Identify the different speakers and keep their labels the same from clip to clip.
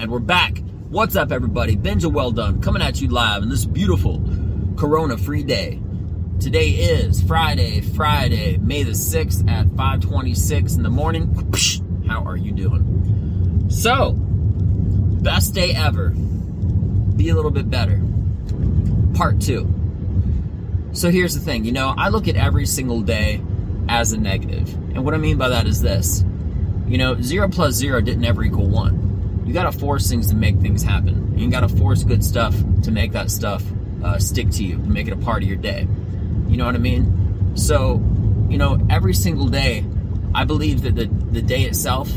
Speaker 1: And we're back. What's up, everybody? Benja Welldone coming at you live in this beautiful Corona free day. Today is Friday, Friday, May the 6th at 526 in the morning. How are you doing? So, best day ever. Be a little bit better. Part two. So here's the thing, you know, I look at every single day as a negative. And what I mean by that is this. You know, zero plus zero didn't ever equal one you got to force things to make things happen. You got to force good stuff to make that stuff uh, stick to you, make it a part of your day. You know what I mean? So, you know, every single day, I believe that the, the day itself,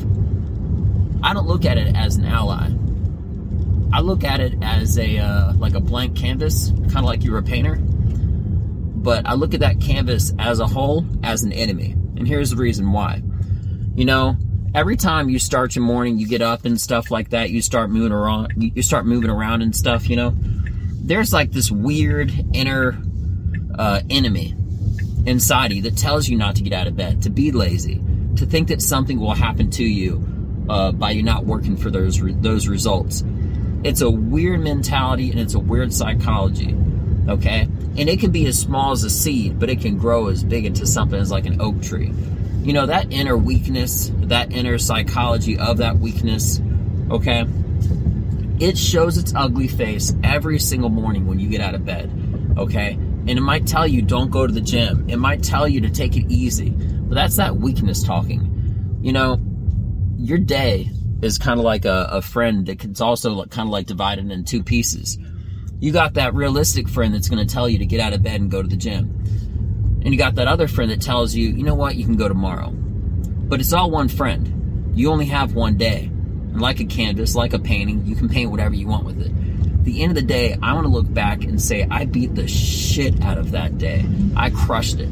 Speaker 1: I don't look at it as an ally. I look at it as a uh, like a blank canvas, kind of like you're a painter. But I look at that canvas as a whole as an enemy, and here's the reason why. You know, every time you start your morning, you get up and stuff like that, you start moving around, you start moving around and stuff, you know, there's like this weird inner uh, enemy inside you that tells you not to get out of bed, to be lazy, to think that something will happen to you uh, by you not working for those re- those results. It's a weird mentality and it's a weird psychology. Okay, and it can be as small as a seed, but it can grow as big into something as like an oak tree you know, that inner weakness, that inner psychology of that weakness, okay, it shows its ugly face every single morning when you get out of bed, okay? And it might tell you don't go to the gym. It might tell you to take it easy. But that's that weakness talking. You know, your day is kind of like a, a friend that it's also kind of like divided in two pieces. You got that realistic friend that's going to tell you to get out of bed and go to the gym. And you got that other friend that tells you, you know what, you can go tomorrow. But it's all one friend. You only have one day. And like a canvas, like a painting, you can paint whatever you want with it. The end of the day, I want to look back and say, I beat the shit out of that day. I crushed it.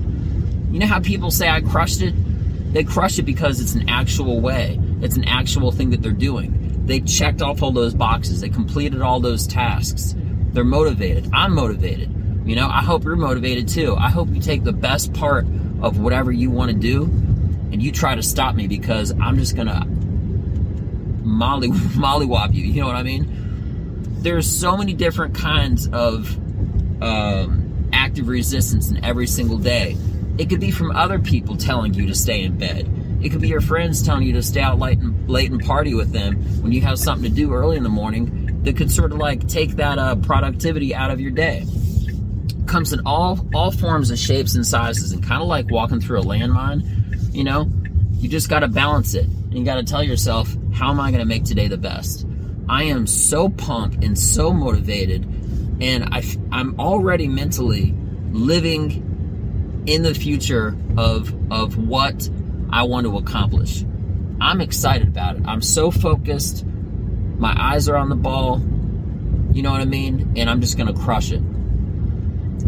Speaker 1: You know how people say I crushed it? They crush it because it's an actual way. It's an actual thing that they're doing. They checked off all those boxes. They completed all those tasks. They're motivated. I'm motivated. You know, I hope you're motivated too. I hope you take the best part of whatever you want to do and you try to stop me because I'm just gonna molly mollywop you. You know what I mean? There's so many different kinds of um, active resistance in every single day. It could be from other people telling you to stay in bed. It could be your friends telling you to stay out late and, late and party with them when you have something to do early in the morning that could sort of like take that uh, productivity out of your day comes in all all forms and shapes and sizes and kind of like walking through a landmine you know? You just got to balance it. And you got to tell yourself how am i going to make today the best? I am so pumped and so motivated and I, i'm already mentally living in the future of of what i want to accomplish. I'm excited about it. I'm so focused. My eyes are on the ball. You know what i mean? And i'm just going to crush it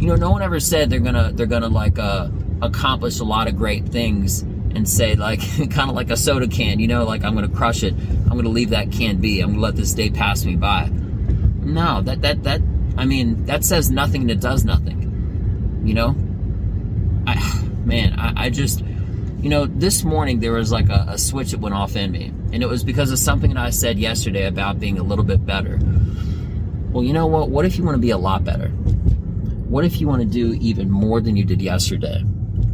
Speaker 1: you know, no one ever said they're gonna they're gonna like uh, accomplish a lot of great things and say like kind of like a soda can. You know, like I'm gonna crush it. I'm gonna leave that can be. I'm gonna let this day pass me by. No, that that that I mean that says nothing and it does nothing. You know, I man, I, I just you know, this morning there was like a, a, switch that went off in me, and it was because of something that I said yesterday about being a little bit better. Well, you know what? What if you want to be a lot better? What if you want to do even more than you did yesterday?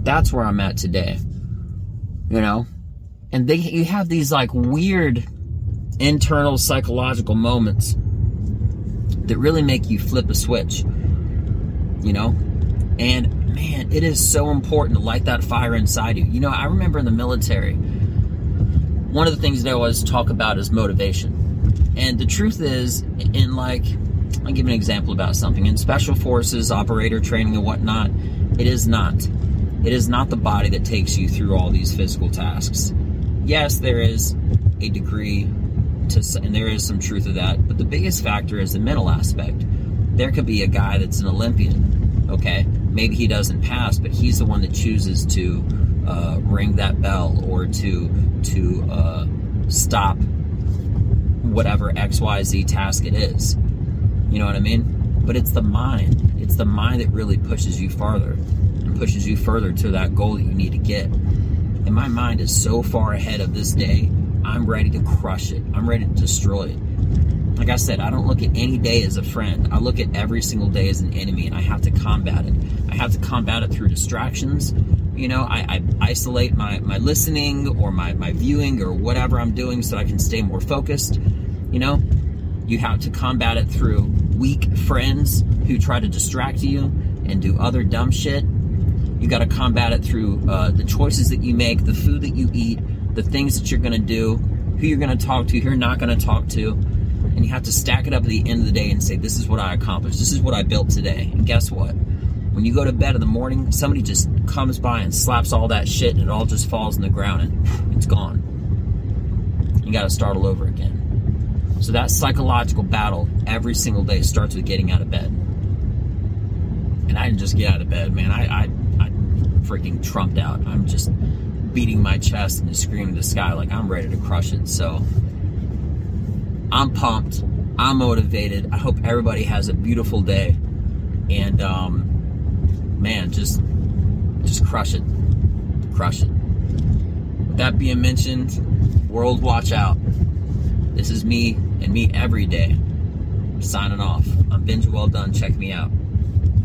Speaker 1: That's where I'm at today. You know? And they you have these like weird internal psychological moments that really make you flip a switch. You know? And man, it is so important to light that fire inside you. You know, I remember in the military, one of the things they always talk about is motivation. And the truth is, in like I'll give an example about something. In special forces, operator training, and whatnot, it is not. It is not the body that takes you through all these physical tasks. Yes, there is a degree to, and there is some truth to that, but the biggest factor is the mental aspect. There could be a guy that's an Olympian, okay? Maybe he doesn't pass, but he's the one that chooses to uh, ring that bell or to to uh, stop whatever X Y Z task it is. You know what I mean? But it's the mind. It's the mind that really pushes you farther and pushes you further to that goal that you need to get. And my mind is so far ahead of this day. I'm ready to crush it. I'm ready to destroy it. Like I said, I don't look at any day as a friend. I look at every single day as an enemy, and I have to combat it. I have to combat it through distractions. You know, I, I isolate my, my listening or my, my viewing or whatever I'm doing so I can stay more focused. You know, you have to combat it through weak friends who try to distract you and do other dumb shit. You got to combat it through uh, the choices that you make, the food that you eat, the things that you're going to do, who you're going to talk to, who you're not going to talk to. And you have to stack it up at the end of the day and say, this is what I accomplished. This is what I built today. And guess what? When you go to bed in the morning, somebody just comes by and slaps all that shit and it all just falls in the ground and it's gone. You got to start all over again. So that psychological battle every single day starts with getting out of bed. And I didn't just get out of bed, man. I, I, I freaking trumped out. I'm just beating my chest and screaming to the sky like I'm ready to crush it. So I'm pumped. I'm motivated. I hope everybody has a beautiful day. And um, man, just just crush it. Crush it. With that being mentioned, world watch out. This is me and me every day. Signing off. I'm Benja Welldone. Check me out.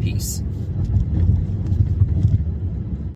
Speaker 1: Peace.